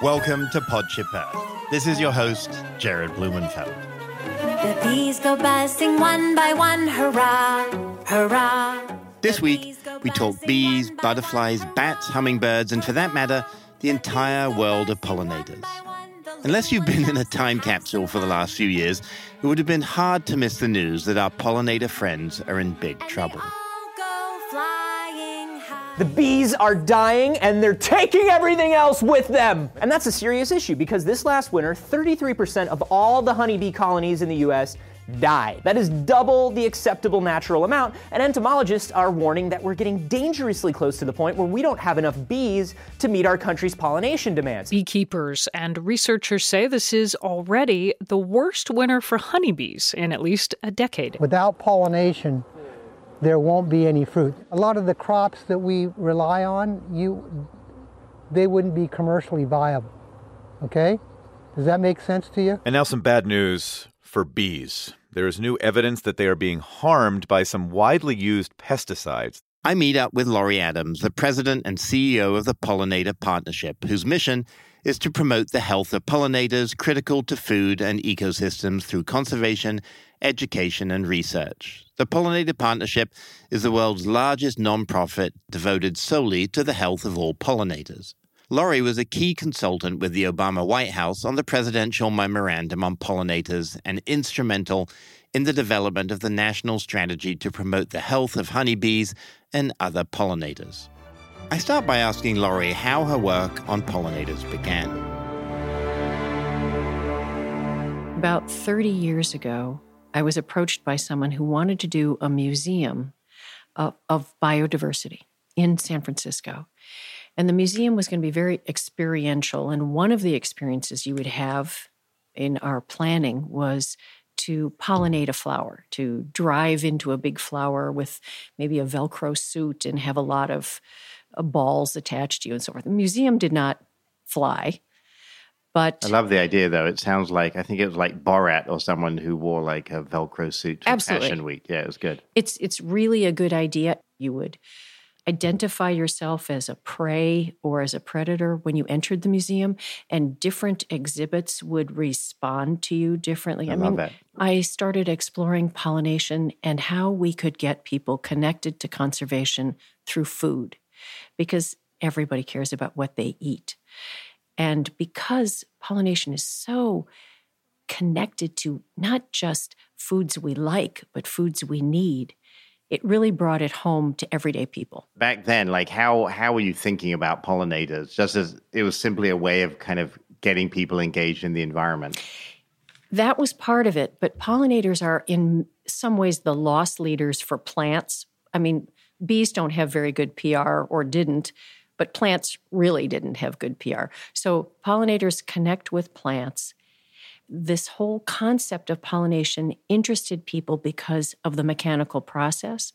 Welcome to Podship Earth. This is your host, Jared Blumenfeld. The bees go buzzing one by one, hurrah, hurrah. This week, we talk bees, butterflies, bats, hummingbirds, and for that matter, the entire world of pollinators. Unless you've been in a time capsule for the last few years, it would have been hard to miss the news that our pollinator friends are in big trouble. The bees are dying and they're taking everything else with them. And that's a serious issue because this last winter, 33% of all the honeybee colonies in the US died. That is double the acceptable natural amount, and entomologists are warning that we're getting dangerously close to the point where we don't have enough bees to meet our country's pollination demands. Beekeepers and researchers say this is already the worst winter for honeybees in at least a decade. Without pollination, there won't be any fruit. A lot of the crops that we rely on, you they wouldn't be commercially viable. Okay? Does that make sense to you? And now some bad news for bees. There is new evidence that they are being harmed by some widely used pesticides. I meet up with Laurie Adams, the president and CEO of the Pollinator Partnership, whose mission is to promote the health of pollinators critical to food and ecosystems through conservation, education, and research. The Pollinator Partnership is the world's largest nonprofit devoted solely to the health of all pollinators. Laurie was a key consultant with the Obama White House on the presidential memorandum on pollinators and instrumental in the development of the national strategy to promote the health of honeybees and other pollinators. I start by asking Laurie how her work on pollinators began. About 30 years ago, I was approached by someone who wanted to do a museum of, of biodiversity in San Francisco. And the museum was going to be very experiential. And one of the experiences you would have in our planning was to pollinate a flower, to drive into a big flower with maybe a Velcro suit and have a lot of uh, balls attached to you and so forth. The museum did not fly. But I love the idea, though. It sounds like I think it was like Borat or someone who wore like a Velcro suit to Absolutely. Fashion Week. Yeah, it was good. It's it's really a good idea. You would identify yourself as a prey or as a predator when you entered the museum, and different exhibits would respond to you differently. I, I love mean, that. I started exploring pollination and how we could get people connected to conservation through food because everybody cares about what they eat. And because pollination is so connected to not just foods we like, but foods we need, it really brought it home to everyday people. Back then, like how how were you thinking about pollinators? Just as it was simply a way of kind of getting people engaged in the environment. That was part of it, but pollinators are in some ways the lost leaders for plants. I mean, bees don't have very good PR or didn't, but plants really didn't have good PR. So pollinators connect with plants this whole concept of pollination interested people because of the mechanical process.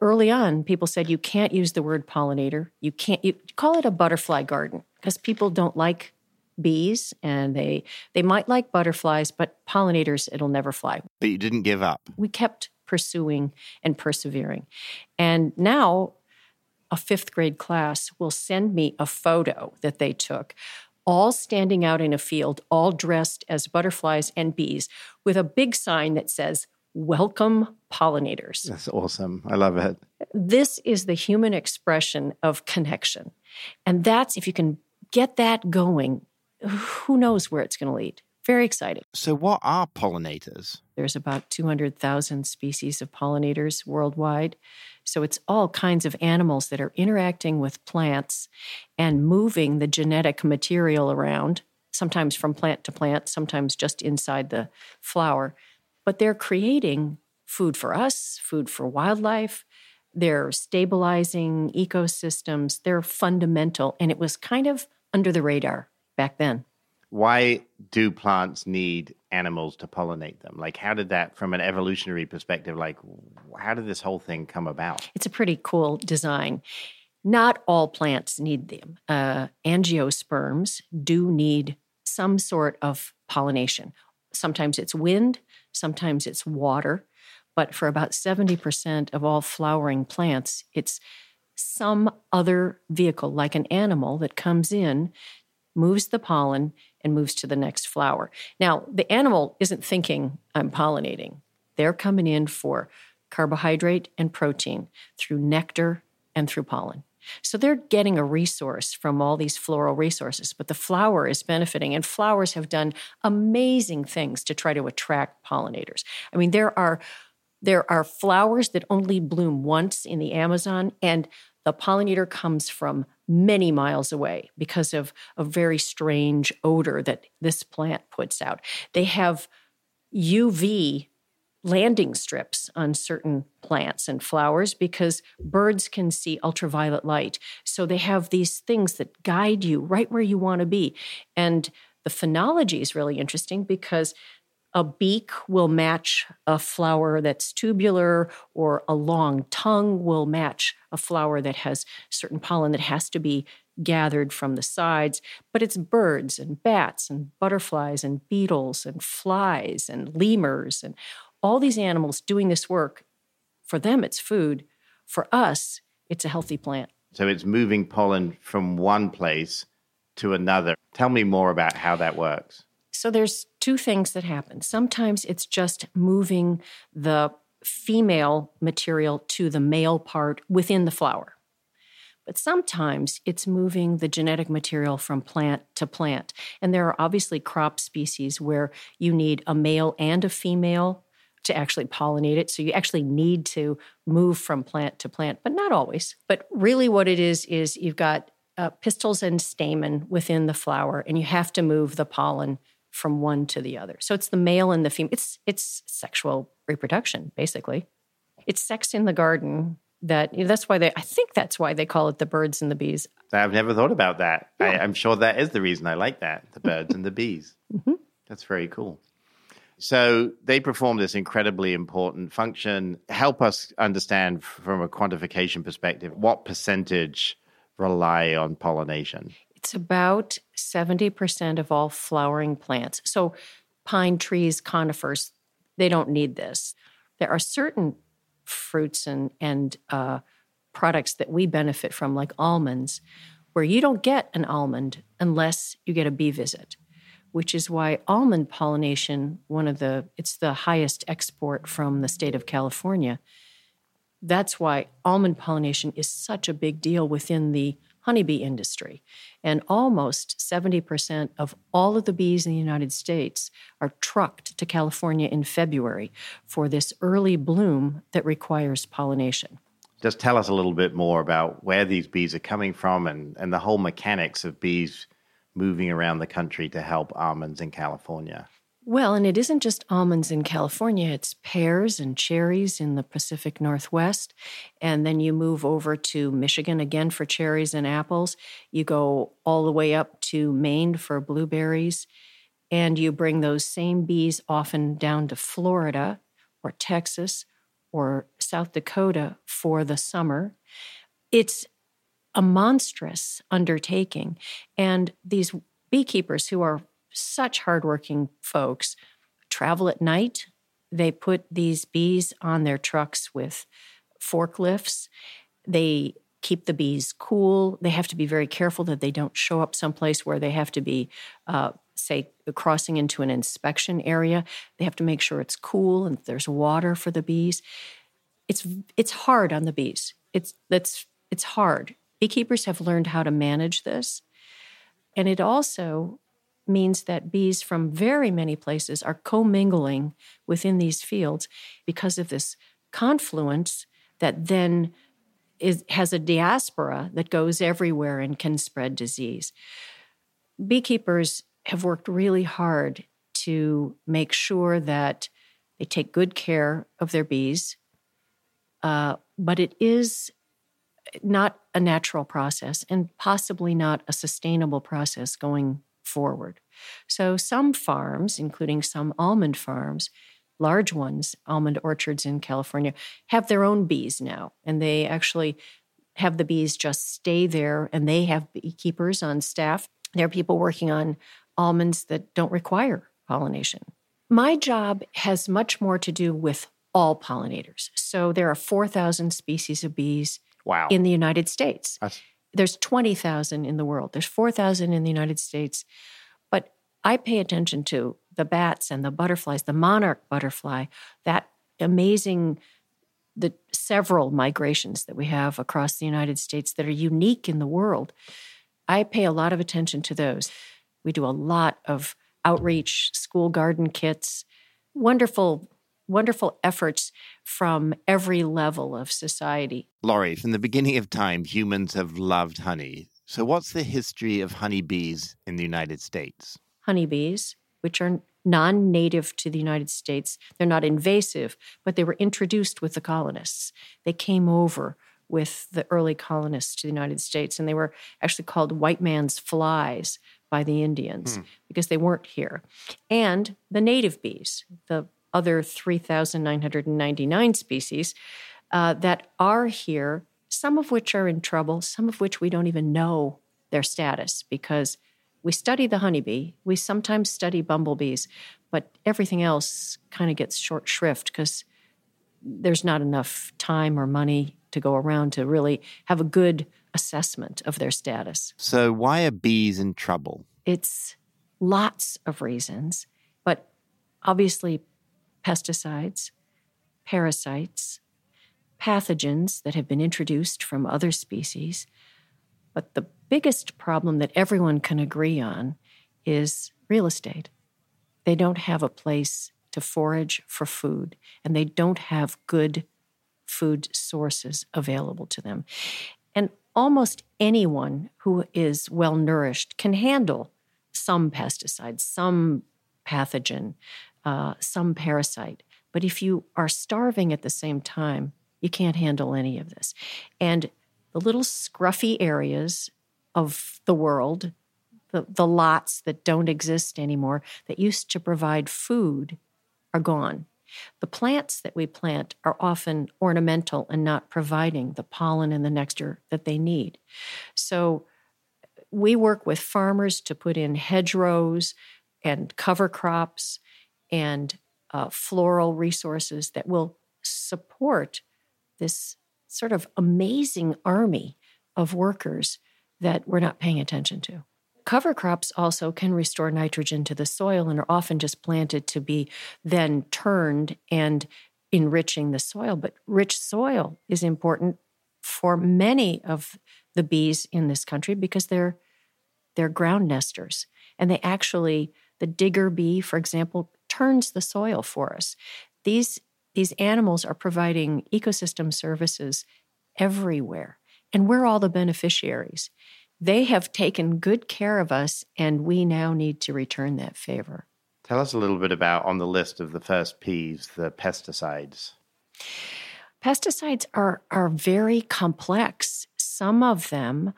Early on, people said you can't use the word pollinator. You can't you call it a butterfly garden because people don't like bees and they they might like butterflies, but pollinators it'll never fly. But you didn't give up. We kept pursuing and persevering. And now a fifth grade class will send me a photo that they took all standing out in a field, all dressed as butterflies and bees, with a big sign that says, Welcome pollinators. That's awesome. I love it. This is the human expression of connection. And that's, if you can get that going, who knows where it's going to lead. Very exciting. So, what are pollinators? There's about 200,000 species of pollinators worldwide. So, it's all kinds of animals that are interacting with plants and moving the genetic material around, sometimes from plant to plant, sometimes just inside the flower. But they're creating food for us, food for wildlife. They're stabilizing ecosystems. They're fundamental. And it was kind of under the radar back then why do plants need animals to pollinate them? Like, how did that, from an evolutionary perspective, like, how did this whole thing come about? It's a pretty cool design. Not all plants need them. Uh, angiosperms do need some sort of pollination. Sometimes it's wind, sometimes it's water, but for about 70% of all flowering plants, it's some other vehicle, like an animal, that comes in moves the pollen, and moves to the next flower. Now, the animal isn't thinking, I'm pollinating. They're coming in for carbohydrate and protein through nectar and through pollen. So they're getting a resource from all these floral resources, but the flower is benefiting, and flowers have done amazing things to try to attract pollinators. I mean, there are there are flowers that only bloom once in the Amazon, and the pollinator comes from many miles away because of a very strange odor that this plant puts out. They have UV landing strips on certain plants and flowers because birds can see ultraviolet light. So they have these things that guide you right where you want to be. And the phenology is really interesting because a beak will match a flower that's tubular, or a long tongue will match a flower that has certain pollen that has to be gathered from the sides. But it's birds and bats and butterflies and beetles and flies and lemurs and all these animals doing this work. For them, it's food. For us, it's a healthy plant. So it's moving pollen from one place to another. Tell me more about how that works. So there's two things that happen. Sometimes it's just moving the female material to the male part within the flower. But sometimes it's moving the genetic material from plant to plant. And there are obviously crop species where you need a male and a female to actually pollinate it. So you actually need to move from plant to plant, but not always. But really, what it is, is you've got uh, pistils and stamen within the flower, and you have to move the pollen from one to the other. So it's the male and the female. It's it's sexual reproduction, basically. It's sex in the garden. That you know, that's why they. I think that's why they call it the birds and the bees. I've never thought about that. Yeah. I, am sure that is the reason I like that. The birds and the bees. Mm-hmm. That's very cool. So they perform this incredibly important function. Help us understand from a quantification perspective what percentage rely on pollination. It's about 70% of all flowering plants. So pine trees, conifers, they don't need this. There are certain fruits and, and uh, products that we benefit from, like almonds, where you don't get an almond unless you get a bee visit which is why almond pollination, one of the, it's the highest export from the state of California. That's why almond pollination is such a big deal within the honeybee industry. And almost 70% of all of the bees in the United States are trucked to California in February for this early bloom that requires pollination. Just tell us a little bit more about where these bees are coming from and, and the whole mechanics of bees moving around the country to help almonds in California? Well, and it isn't just almonds in California, it's pears and cherries in the Pacific Northwest. And then you move over to Michigan again for cherries and apples. You go all the way up to Maine for blueberries. And you bring those same bees often down to Florida or Texas or South Dakota for the summer. It's a monstrous undertaking. And these beekeepers, who are such hardworking folks, travel at night. They put these bees on their trucks with forklifts. They keep the bees cool. They have to be very careful that they don't show up someplace where they have to be, uh, say, crossing into an inspection area. They have to make sure it's cool and there's water for the bees. It's it's hard on the bees. It's that's it's hard. Beekeepers have learned how to manage this. And it also means that bees from very many places are commingling within these fields because of this confluence that then is, has a diaspora that goes everywhere and can spread disease. Beekeepers have worked really hard to make sure that they take good care of their bees, uh, but it is not a natural process and possibly not a sustainable process going forward. So, some farms, including some almond farms, large ones, almond orchards in California, have their own bees now, and they actually have the bees just stay there and they have beekeepers on staff. There are people working on almonds that don't require pollination. My job has much more to do with all pollinators. So there are 4,000 species of bees wow. in the United States. That's there's 20,000 in the world. There's 4,000 in the United States. But I pay attention to the bats and the butterflies, the monarch butterfly, that amazing the several migrations that we have across the United States that are unique in the world. I pay a lot of attention to those. We do a lot of outreach, school garden kits, wonderful wonderful efforts from every level of society. Laurie, from the beginning of time, humans have loved honey. So, what's the history of honeybees in the United States? Honeybees, which are non native to the United States, they're not invasive, but they were introduced with the colonists. They came over with the early colonists to the United States, and they were actually called white man's flies by the Indians hmm. because they weren't here. And the native bees, the other 3,999 species uh, that are here, some of which are in trouble, some of which we don't even know their status because we study the honeybee, we sometimes study bumblebees, but everything else kind of gets short shrift because there's not enough time or money to go around to really have a good assessment of their status. So, why are bees in trouble? It's lots of reasons, but obviously pesticides, parasites, pathogens that have been introduced from other species. But the biggest problem that everyone can agree on is real estate. They don't have a place to forage for food, and they don't have good food sources available to them. And almost anyone who is well nourished can handle some pesticide, some pathogen, uh, some parasite. But if you are starving at the same time, you can't handle any of this. And the little scruffy areas of the world, the, the lots that don't exist anymore, that used to provide food, are gone. The plants that we plant are often ornamental and not providing the pollen and the nectar that they need. So we work with farmers to put in hedgerows and cover crops and uh, floral resources that will support this sort of amazing army of workers that we're not paying attention to. Cover crops also can restore nitrogen to the soil and are often just planted to be then turned and enriching the soil. But rich soil is important for many of the bees in this country because they're they're ground nesters and they actually the digger bee for example turns the soil for us. These, these animals are providing ecosystem services everywhere, and we're all the beneficiaries. They have taken good care of us, and we now need to return that favor. Tell us a little bit about on the list of the first P's, the pesticides. Pesticides are, are very complex. Some of them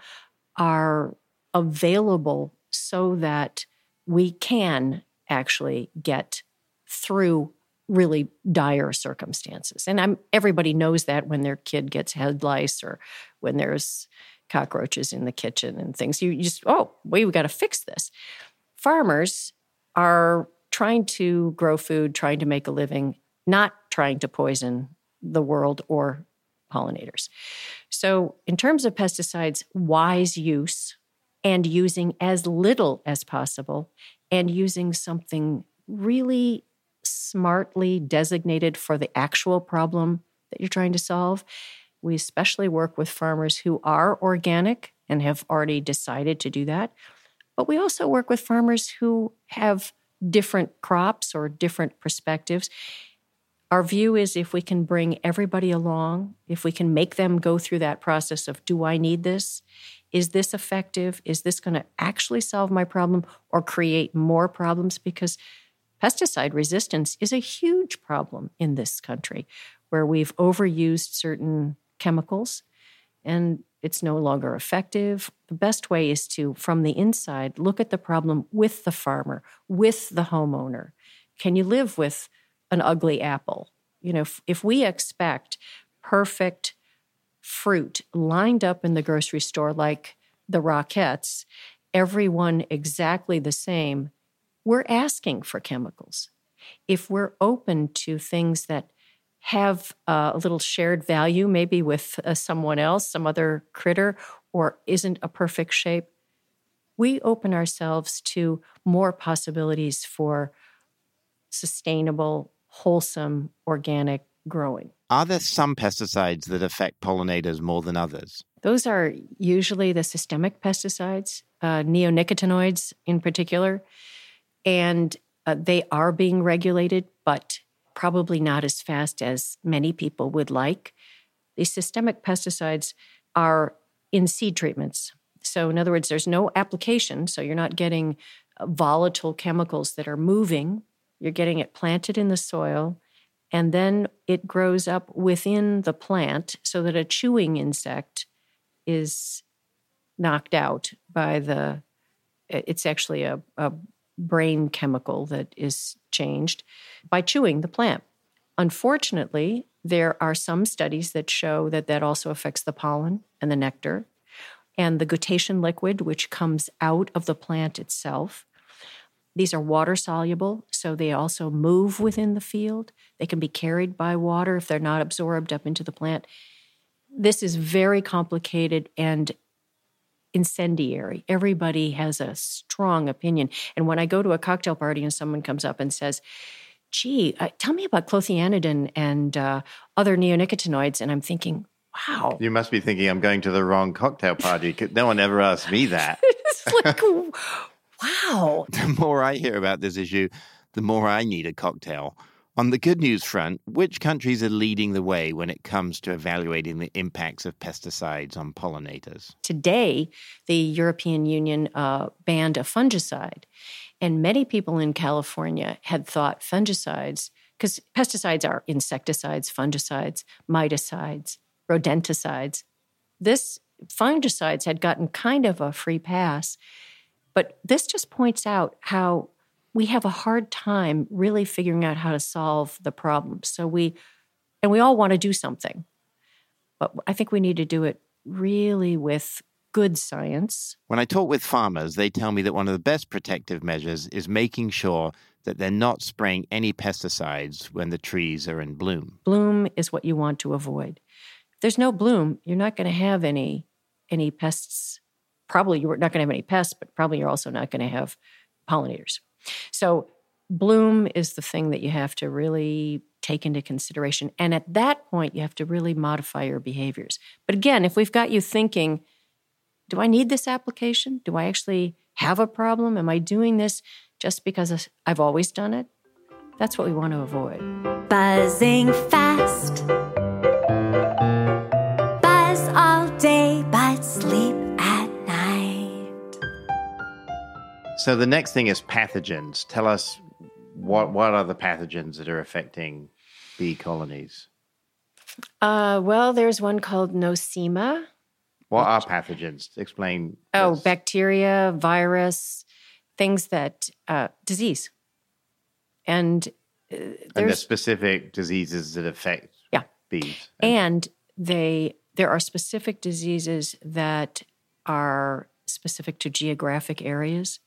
are available so that we can actually get through really dire circumstances. And I'm everybody knows that when their kid gets head lice or when there's cockroaches in the kitchen and things. You just, oh, we got to fix this. Farmers are trying to grow food, trying to make a living, not trying to poison the world or pollinators. So, in terms of pesticides, wise use and using as little as possible and using something really smartly designated for the actual problem that you're trying to solve. We especially work with farmers who are organic and have already decided to do that. But we also work with farmers who have different crops or different perspectives. Our view is if we can bring everybody along, if we can make them go through that process of do I need this? Is this effective? Is this going to actually solve my problem or create more problems? Because pesticide resistance is a huge problem in this country where we've overused certain chemicals and it's no longer effective. The best way is to, from the inside, look at the problem with the farmer, with the homeowner. Can you live with an ugly apple? You know, if, if we expect perfect fruit lined up in the grocery store like the Rockettes, everyone exactly the same, we're asking for chemicals. If we're open to things that have a little shared value, maybe with uh, someone else, some other critter, or isn't a perfect shape, we open ourselves to more possibilities for sustainable, wholesome, organic growing. Are there some pesticides that affect pollinators more than others? Those are usually the systemic pesticides, uh, neonicotinoids in particular, and uh, they are being regulated, but probably not as fast as many people would like. These systemic pesticides are in seed treatments. So, in other words, there's no application, so you're not getting uh, volatile chemicals that are moving. You're getting it planted in the soil, and then it grows up within the plant so that a chewing insect is knocked out by the it's actually a, a brain chemical that is changed by chewing the plant. Unfortunately, there are some studies that show that that also affects the pollen and the nectar and the guttation liquid, which comes out of the plant itself. These are water soluble, so they also move within the field. They can be carried by water if they're not absorbed up into the plant. This is very complicated and incendiary. Everybody has a strong opinion. And when I go to a cocktail party and someone comes up and says, gee, uh, tell me about clothianidin and uh, other neonicotinoids. And I'm thinking, wow. You must be thinking I'm going to the wrong cocktail party. No one ever asked me that. it's like, wow. The more I hear about this issue, the more I need a cocktail. On the good news front, which countries are leading the way when it comes to evaluating the impacts of pesticides on pollinators? Today, the European Union uh, banned a fungicide. And many people in California had thought fungicides, because pesticides are insecticides, fungicides, miticides, rodenticides. This fungicides had gotten kind of a free pass. But this just points out how we have a hard time really figuring out how to solve the problem. So we, and we all want to do something, but I think we need to do it really with good science. When I talk with farmers, they tell me that one of the best protective measures is making sure that they're not spraying any pesticides when the trees are in bloom. Bloom is what you want to avoid. If there's no bloom, you're not going to have any any pests. Probably you're not going to have any pests, but probably you're also not going to have pollinators. So, bloom is the thing that you have to really take into consideration. And at that point, you have to really modify your behaviors. But again, if we've got you thinking, do I need this application? Do I actually have a problem? Am I doing this just because I've always done it? That's what we want to avoid. Buzzing fast. So the next thing is pathogens. Tell us what what are the pathogens that are affecting bee colonies? Uh, well, there's one called nosema. What are pathogens? Explain. Oh, this. bacteria, virus, things that uh, disease, and uh, and the specific diseases that affect yeah bees, and they there are specific diseases that are specific to geographic areas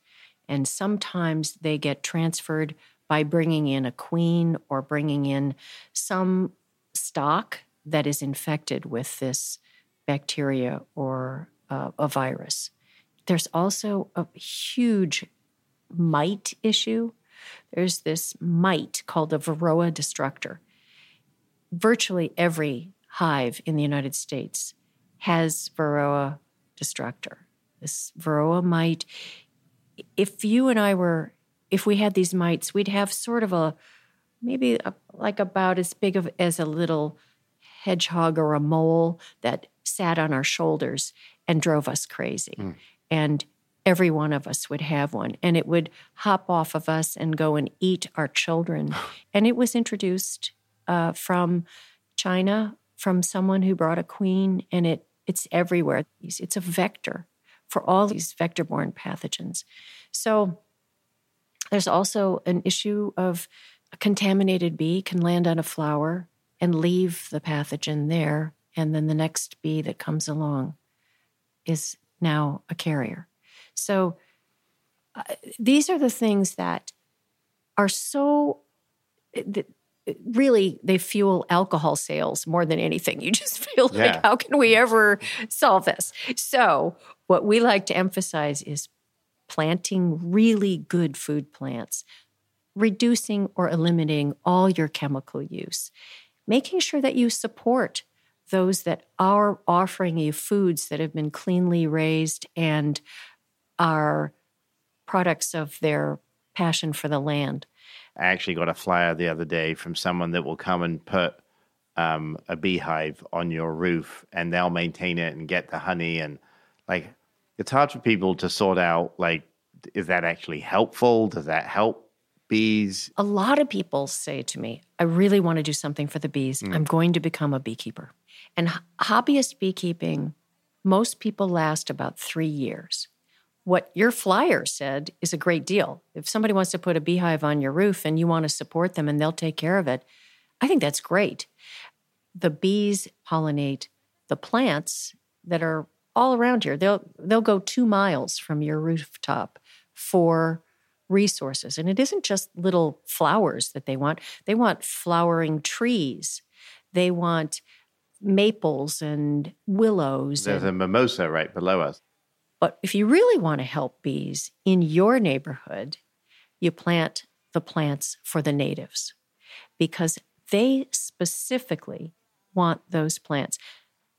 and sometimes they get transferred by bringing in a queen or bringing in some stock that is infected with this bacteria or uh, a virus. There's also a huge mite issue. There's this mite called a Varroa destructor. Virtually every hive in the United States has Varroa destructor. This Varroa mite if you and I were, if we had these mites, we'd have sort of a, maybe a, like about as big of as a little hedgehog or a mole that sat on our shoulders and drove us crazy. Mm. And every one of us would have one, and it would hop off of us and go and eat our children. and it was introduced uh, from China from someone who brought a queen, and it it's everywhere. It's a vector for all these vector borne pathogens. So there's also an issue of a contaminated bee can land on a flower and leave the pathogen there. And then the next bee that comes along is now a carrier. So uh, these are the things that are so, really they fuel alcohol sales more than anything. You just feel like, Yeah. how can we ever solve this? So, what we like to emphasize is planting really good food plants, reducing or eliminating all your chemical use, making sure that you support those that are offering you foods that have been cleanly raised and are products of their passion for the land. I actually got a flyer the other day from someone that will come and put um, a beehive on your roof and they'll maintain it and get the honey. And like, it's hard for people to sort out, like, is that actually helpful? Does that help bees? A lot of people say to me, I really want to do something for the bees. Mm. I'm going to become a beekeeper. And h- hobbyist beekeeping, most people last about three years. What your flyer said is a great deal. If somebody wants to put a beehive on your roof and you want to support them and they'll take care of it, I think that's great. The bees pollinate the plants that are all around here. They'll they'll go 2 miles from your rooftop for resources. And it isn't just little flowers that they want. They want flowering trees. They want maples and willows There's and a mimosa right below us. but if you really want to help bees in your neighborhood, you plant the plants for the natives because they specifically want those plants.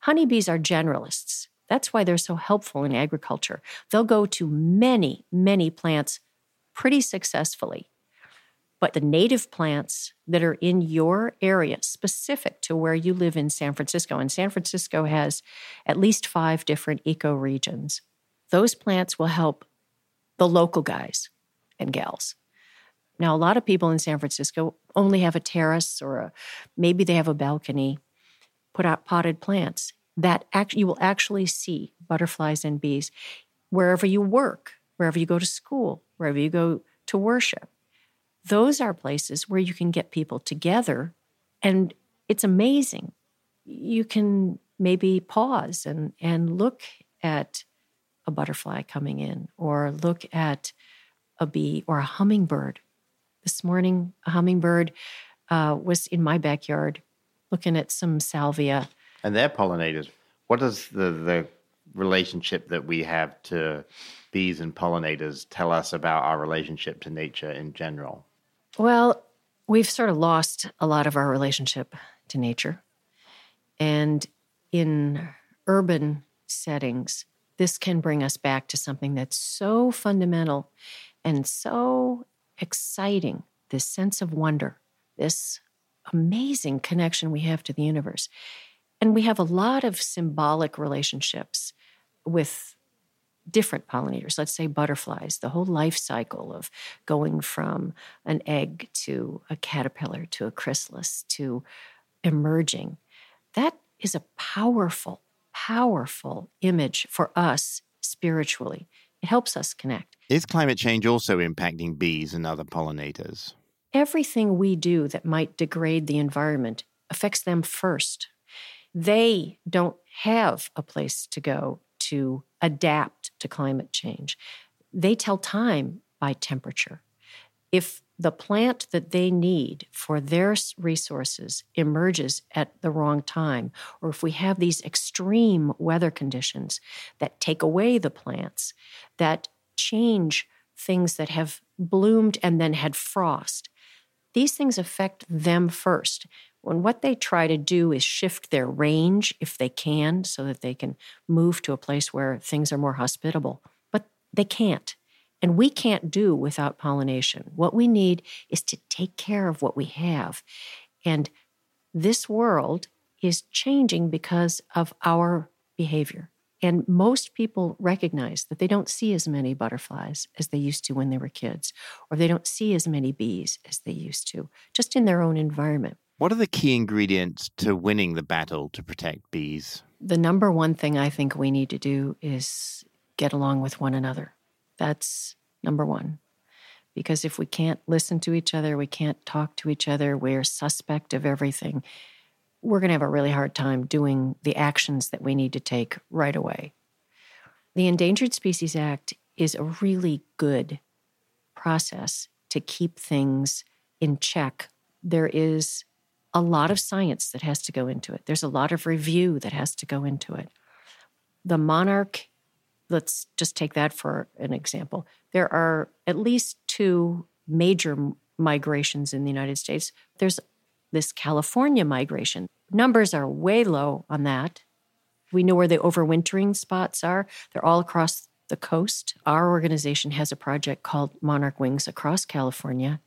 Honeybees are generalists. That's why they're so helpful in agriculture. They'll go to many, many plants pretty successfully. But the native plants that are in your area, specific to where you live in San Francisco, and San Francisco has at least five different ecoregions, those plants will help the local guys and gals. Now, a lot of people in San Francisco only have a terrace or a, maybe they have a balcony, put out potted plants. That act, you will actually see butterflies and bees wherever you work, wherever you go to school, wherever you go to worship. Those are places where you can get people together, and it's amazing. You can maybe pause and, and look at a butterfly coming in, or look at a bee or a hummingbird. This morning, a hummingbird uh, was in my backyard looking at some salvia. And they're pollinators. What does the, the relationship that we have to bees and pollinators tell us about our relationship to nature in general? Well, we've sort of lost a lot of our relationship to nature. And in urban settings, this can bring us back to something that's so fundamental and so exciting this sense of wonder, this amazing connection we have to the universe. And we have a lot of symbolic relationships with different pollinators, let's say butterflies, the whole life cycle of going from an egg to a caterpillar to a chrysalis to emerging. That is a powerful, powerful image for us spiritually. It helps us connect. Is climate change also impacting bees and other pollinators? Everything we do that might degrade the environment affects them first. They don't have a place to go to adapt to climate change. They tell time by temperature. If the plant that they need for their resources emerges at the wrong time, or if we have these extreme weather conditions that take away the plants, that change things that have bloomed and then had frost, these things affect them first. When what they try to do is shift their range if they can, so that they can move to a place where things are more hospitable, but they can't. And we can't do without pollination. What we need is to take care of what we have. And this world is changing because of our behavior. And most people recognize that they don't see as many butterflies as they used to when they were kids, or they don't see as many bees as they used to, just in their own environment. What are the key ingredients to winning the battle to protect bees? The number one thing I think we need to do is get along with one another. That's number one. Because if we can't listen to each other, we can't talk to each other, we're suspect of everything, we're going to have a really hard time doing the actions that we need to take right away. The Endangered Species Act is a really good process to keep things in check there is a lot of science that has to go into it. There's a lot of review that has to go into it. The monarch, let's just take that for an example. There are at least two major migrations in the United States. There's this California migration. Numbers are way low on that. We know where the overwintering spots are. They're all across the coast. Our organization has a project called Monarch Wings across California,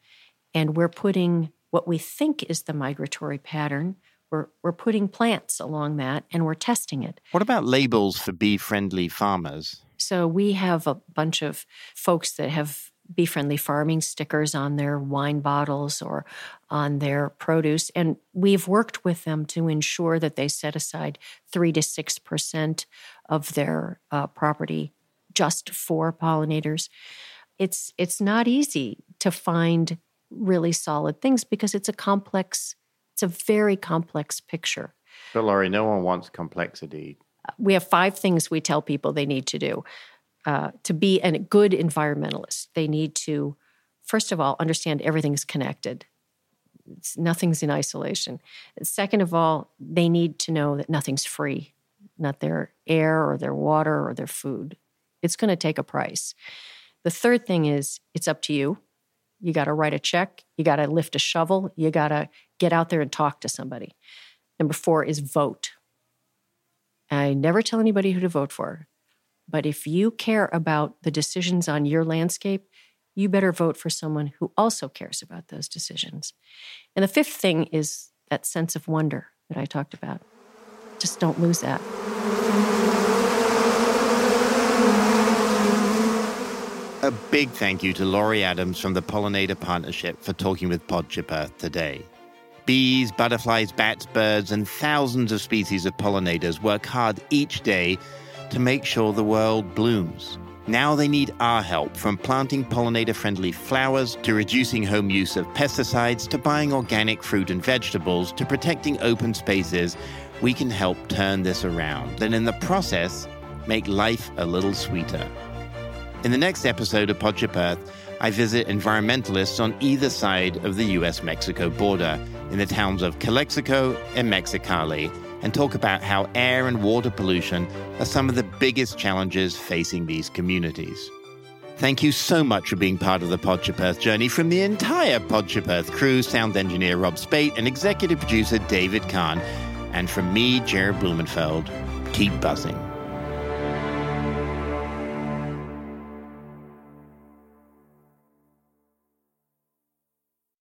and we're putting what we think is the migratory pattern. We're, we're putting plants along that and we're testing it. What about labels for bee friendly farmers? So we have a bunch of folks that have bee friendly farming stickers on their wine bottles or on their produce. And we've worked with them to ensure that they set aside three to 6% of their uh, property just for pollinators. It's, it's not easy to find really solid things because it's a complex, it's a very complex picture. But Laurie, no one wants complexity. We have five things we tell people they need to do uh, to be a good environmentalist. They need to, first of all, understand everything's connected. It's, nothing's in isolation. Second of all, they need to know that nothing's free, not their air or their water or their food. It's going to take a price. The third thing is it's up to you. You got to write a check. You got to lift a shovel. You got to get out there and talk to somebody. Number four is vote. I never tell anybody who to vote for, but if you care about the decisions on your landscape, you better vote for someone who also cares about those decisions. And the fifth thing is that sense of wonder that I talked about. Just don't lose that. A big thank you to Laurie Adams from the Pollinator Partnership for talking with Podship Earth today. Bees, butterflies, bats, birds, and thousands of species of pollinators work hard each day to make sure the world blooms. Now they need our help from planting pollinator friendly flowers to reducing home use of pesticides to buying organic fruit and vegetables to protecting open spaces. We can help turn this around and in the process make life a little sweeter. In the next episode of Podship Earth, I visit environmentalists on either side of the US Mexico border in the towns of Calexico and Mexicali and talk about how air and water pollution are some of the biggest challenges facing these communities. Thank you so much for being part of the Podship Earth journey from the entire Podship Earth crew, sound engineer Rob Spate, and executive producer David Kahn, and from me, Jared Blumenfeld. Keep buzzing.